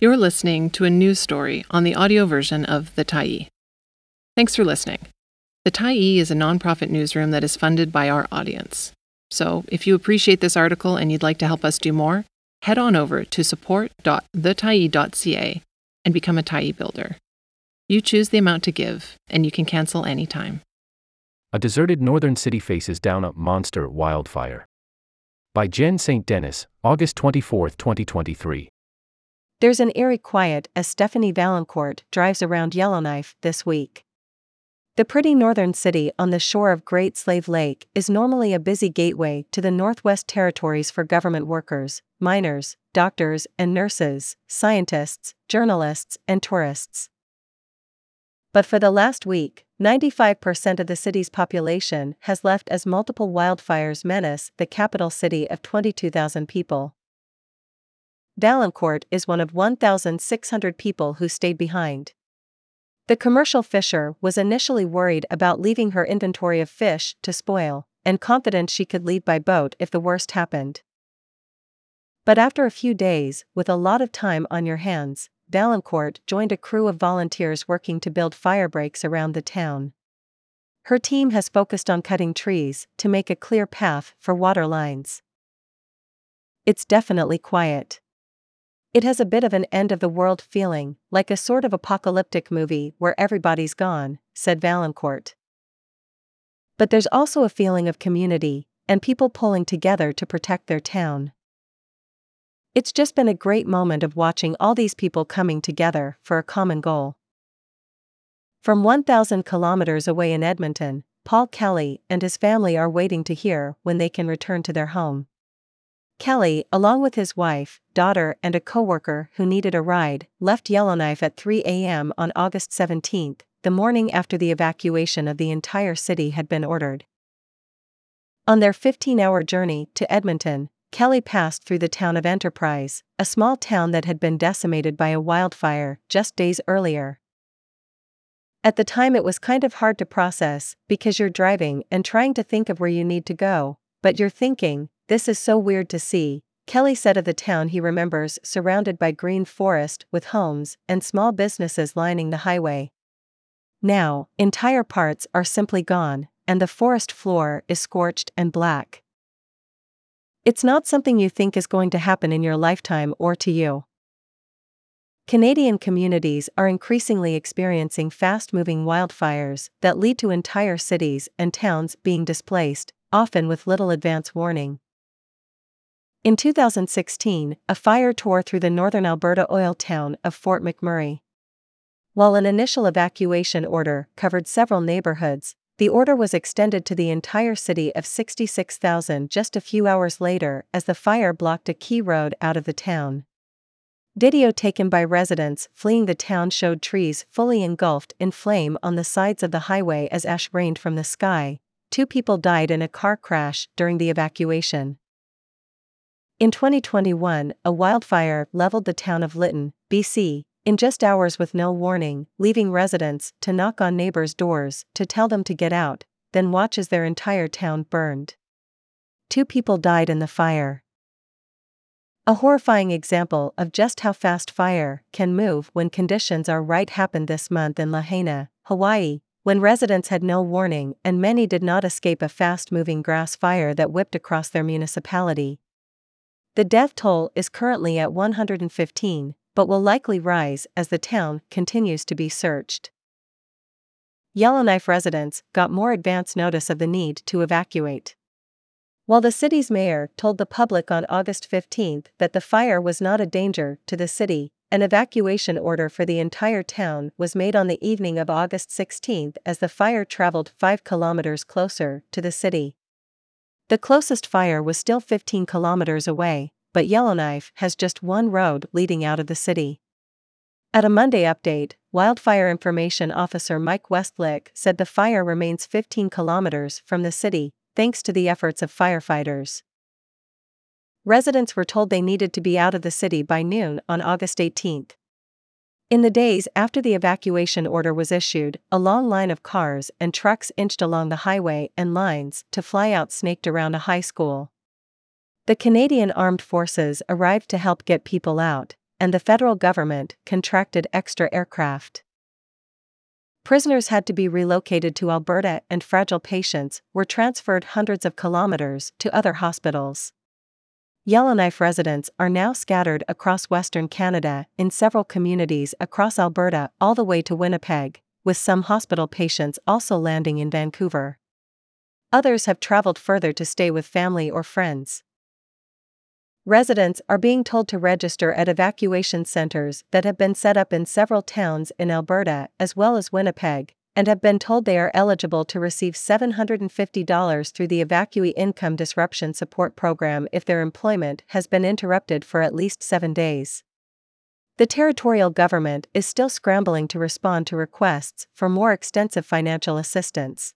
You're listening to a news story on the audio version of The Tyee. Thanks for listening. The Tyee is a nonprofit newsroom that is funded by our audience. So, if you appreciate this article and you'd like to help us do more, head on over to support.thetyee.ca and become a Tyee builder. You choose the amount to give, and you can cancel anytime. A deserted northern city faces down a monster wildfire. By Jen St. Denis, August 24, 2023. There's an eerie quiet as Stephanie Vaillancourt drives around Yellowknife this week. The pretty northern city on the shore of Great Slave Lake is normally a busy gateway to the Northwest Territories for government workers, miners, doctors and nurses, scientists, journalists, and tourists. But for the last week, 95% of the city's population has left as multiple wildfires menace the capital city of 22,000 people. Vaillancourt is one of 1,600 people who stayed behind. The commercial fisher was initially worried about leaving her inventory of fish to spoil, and confident she could leave by boat if the worst happened. But after a few days, with a lot of time on your hands, Vaillancourt joined a crew of volunteers working to build fire breaks around the town. Her team has focused on cutting trees to make a clear path for water lines. It's definitely quiet. It has a bit of an end of the world feeling, like a sort of apocalyptic movie where everybody's gone, said Vaillancourt. But there's also a feeling of community, and people pulling together to protect their town. It's just been a great moment of watching all these people coming together for a common goal. From 1,000 kilometers away in Edmonton, Paul Kelly and his family are waiting to hear when they can return to their home. Kelly, along with his wife, daughter, and a coworker who needed a ride, left Yellowknife at 3 a.m. on August 17, the morning after the evacuation of the entire city had been ordered. On their 15 hour journey to Edmonton, Kelly passed through the town of Enterprise, a small town that had been decimated by a wildfire just days earlier. At the time, it was kind of hard to process because you're driving and trying to think of where you need to go, but you're thinking, this is so weird to see, Kelly said of the town he remembers surrounded by green forest with homes and small businesses lining the highway. Now, entire parts are simply gone, and the forest floor is scorched and black. It's not something you think is going to happen in your lifetime or to you. Canadian communities are increasingly experiencing fast moving wildfires that lead to entire cities and towns being displaced, often with little advance warning. In 2016, a fire tore through the northern Alberta oil town of Fort McMurray. While an initial evacuation order covered several neighborhoods, the order was extended to the entire city of 66,000 just a few hours later as the fire blocked a key road out of the town. Video taken by residents fleeing the town showed trees fully engulfed in flame on the sides of the highway as ash rained from the sky. Two people died in a car crash during the evacuation. In 2021, a wildfire leveled the town of Lytton, BC, in just hours with no warning, leaving residents to knock on neighbors' doors to tell them to get out, then watch as their entire town burned. Two people died in the fire. A horrifying example of just how fast fire can move when conditions are right happened this month in Lahaina, Hawaii, when residents had no warning and many did not escape a fast moving grass fire that whipped across their municipality, the death toll is currently at 115, but will likely rise as the town continues to be searched. Yellowknife residents got more advance notice of the need to evacuate. While the city's mayor told the public on August 15 that the fire was not a danger to the city, an evacuation order for the entire town was made on the evening of August 16 as the fire traveled 5 kilometers closer to the city. The closest fire was still 15 kilometers away, but Yellowknife has just one road leading out of the city. At a Monday update, Wildfire Information Officer Mike Westwick said the fire remains 15 kilometers from the city, thanks to the efforts of firefighters. Residents were told they needed to be out of the city by noon on August 18. In the days after the evacuation order was issued, a long line of cars and trucks inched along the highway and lines to fly out snaked around a high school. The Canadian Armed Forces arrived to help get people out, and the federal government contracted extra aircraft. Prisoners had to be relocated to Alberta, and fragile patients were transferred hundreds of kilometers to other hospitals. Yellowknife residents are now scattered across Western Canada in several communities across Alberta all the way to Winnipeg, with some hospital patients also landing in Vancouver. Others have traveled further to stay with family or friends. Residents are being told to register at evacuation centers that have been set up in several towns in Alberta as well as Winnipeg, and have been told they are eligible to receive $750 through the Evacuee Income Disruption Support Program if their employment has been interrupted for at least seven days. The territorial government is still scrambling to respond to requests for more extensive financial assistance.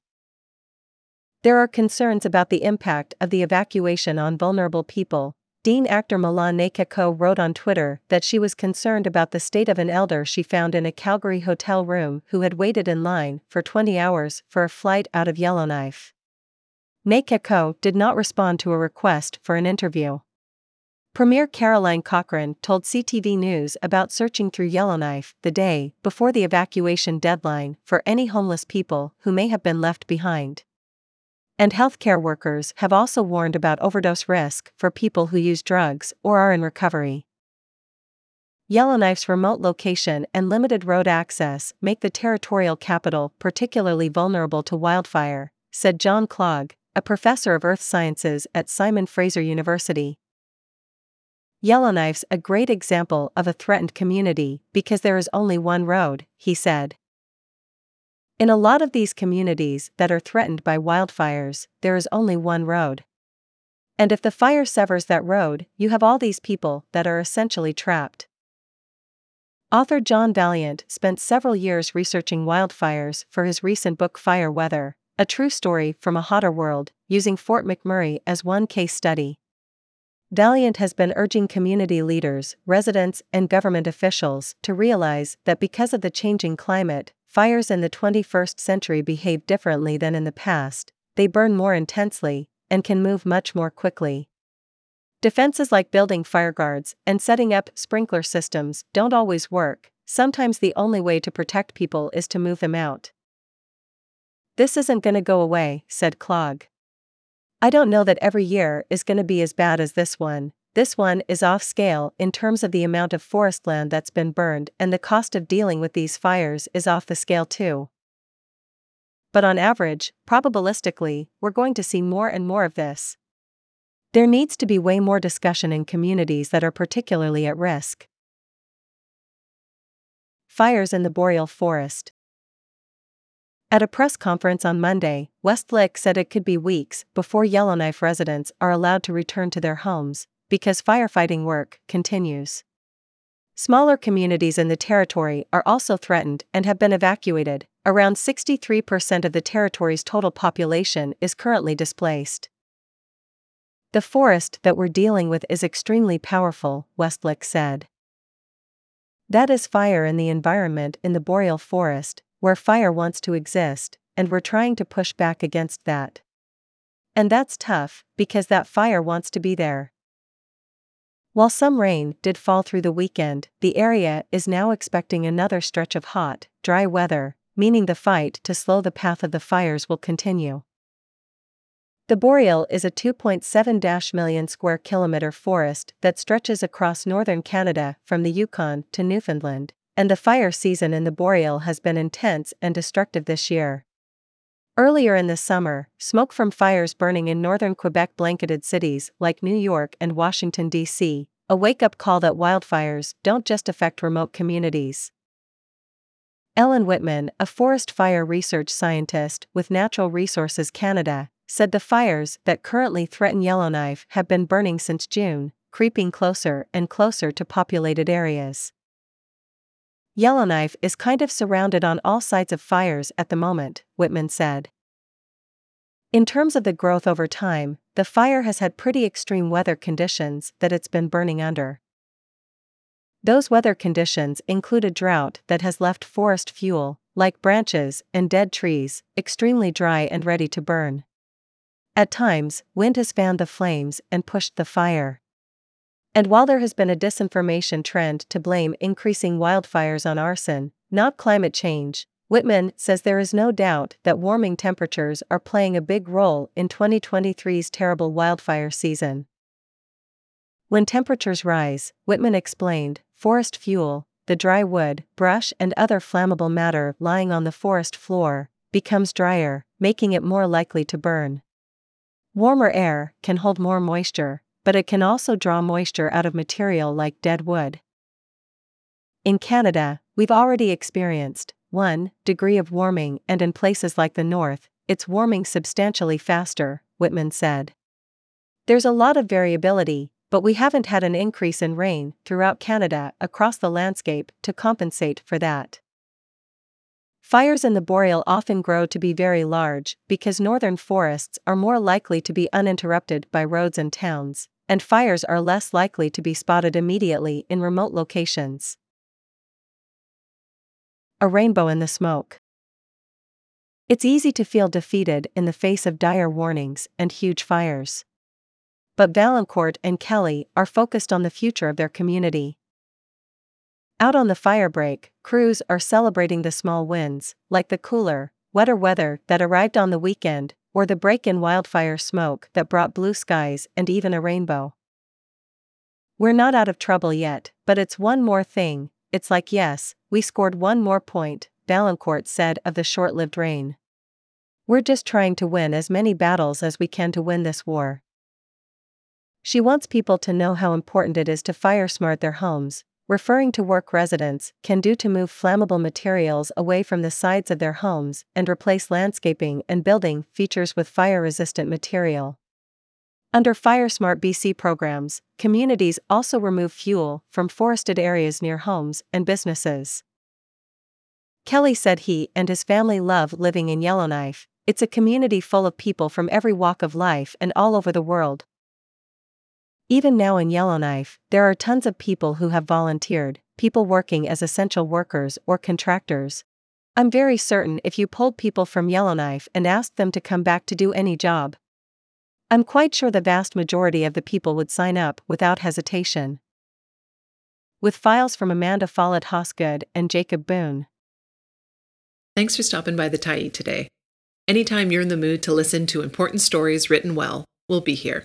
There are concerns about the impact of the evacuation on vulnerable people, Dene actor Melaw Nakehk'o wrote on Twitter that she was concerned about the state of an elder she found in a Calgary hotel room who had waited in line for 20 hours for a flight out of Yellowknife. Nakehk'o did not respond to a request for an interview. Premier Caroline Cochrane told CTV News about searching through Yellowknife the day before the evacuation deadline for any homeless people who may have been left behind. And healthcare workers have also warned about overdose risk for people who use drugs or are in recovery. Yellowknife's remote location and limited road access make the territorial capital particularly vulnerable to wildfire, said John Clague, a professor of earth sciences at Simon Fraser University. Yellowknife's a great example of a threatened community because there is only one road, he said. In a lot of these communities that are threatened by wildfires, there is only one road. And if the fire severs that road, you have all these people that are essentially trapped. Author John Vaillant spent several years researching wildfires for his recent book Fire Weather, a true story from a hotter world, using Fort McMurray as one case study. Vaillant has been urging community leaders, residents, and government officials to realize that because of the changing climate, Fires in the 21st century behave differently than in the past, they burn more intensely, and can move much more quickly. Defenses like building fire guards and setting up sprinkler systems don't always work, sometimes the only way to protect people is to move them out. This isn't going to go away, said Clague. I don't know that every year is going to be as bad as this one, this one is off scale in terms of the amount of forest land that's been burned, and the cost of dealing with these fires is off the scale too. But on average, probabilistically, we're going to see more and more of this. There needs to be way more discussion in communities that are particularly at risk. Fires in the boreal forest. At a press conference on Monday, Westwick said it could be weeks before Yellowknife residents are allowed to return to their homes, because firefighting work continues. Smaller communities in the territory are also threatened and have been evacuated. Around 63% of the territory's total population is currently displaced. The forest that we're dealing with is extremely powerful, Westwick said. That is fire in the environment in the boreal forest, where fire wants to exist, and we're trying to push back against that. And that's tough, because that fire wants to be there. While some rain did fall through the weekend, the area is now expecting another stretch of hot, dry weather, meaning the fight to slow the path of the fires will continue. The boreal is a 2.7 million square kilometer forest that stretches across northern Canada from the Yukon to Newfoundland, and the fire season in the boreal has been intense and destructive this year. Earlier in the summer, smoke from fires burning in northern Quebec blanketed cities like New York and Washington, D.C., a wake up call that wildfires don't just affect remote communities. Ellen Whitman, a forest fire research scientist with Natural Resources Canada, said the fires that currently threaten Yellowknife have been burning since June, creeping closer and closer to populated areas. Yellowknife is kind of surrounded on all sides of fires at the moment, Whitman said. In terms of the growth over time, the fire has had pretty extreme weather conditions that it's been burning under. Those weather conditions include a drought that has left forest fuel, like branches and dead trees, extremely dry and ready to burn. At times, wind has fanned the flames and pushed the fire. And while there has been a disinformation trend to blame increasing wildfires on arson, not climate change, Whitman says there is no doubt that warming temperatures are playing a big role in 2023's terrible wildfire season. When temperatures rise, Whitman explained, forest fuel, the dry wood, brush, and other flammable matter lying on the forest floor, becomes drier, making it more likely to burn. Warmer air can hold more moisture, but it can also draw moisture out of material like dead wood. In Canada, we've already experienced 1 degree of warming, and in places like the north, it's warming substantially faster, Whitman said. There's a lot of variability, but we haven't had an increase in rain throughout Canada across the landscape to compensate for that. Fires in the boreal often grow to be very large because northern forests are more likely to be uninterrupted by roads and towns, and fires are less likely to be spotted immediately in remote locations. A rainbow in the smoke. It's easy to feel defeated in the face of dire warnings and huge fires. But Vaillancourt and Kelly are focused on the future of their community. Out on the firebreak, crews are celebrating the small wins, like the cooler, wetter weather that arrived on the weekend, or the break in wildfire smoke that brought blue skies and even a rainbow. We're not out of trouble yet, but it's one more thing, it's like yes, we scored one more point, Vaillancourt said of the short lived rain. We're just trying to win as many battles as we can to win this war. She wants people to know how important it is to fire smart their homes, referring to work residents can do to move flammable materials away from the sides of their homes and replace landscaping and building features with fire resistant material. Under FireSmart BC programs, communities also remove fuel from forested areas near homes and businesses. Kelly said he and his family love living in Yellowknife, it's a community full of people from every walk of life and all over the world. Even now in Yellowknife, there are tons of people who have volunteered, people working as essential workers or contractors. I'm very certain if you pulled people from Yellowknife and asked them to come back to do any job, I'm quite sure the vast majority of the people would sign up without hesitation. With files from Amanda Follett Hosgood and Jacob Boone. Thanks for stopping by the Tyee today. Anytime you're in the mood to listen to important stories written well, we'll be here.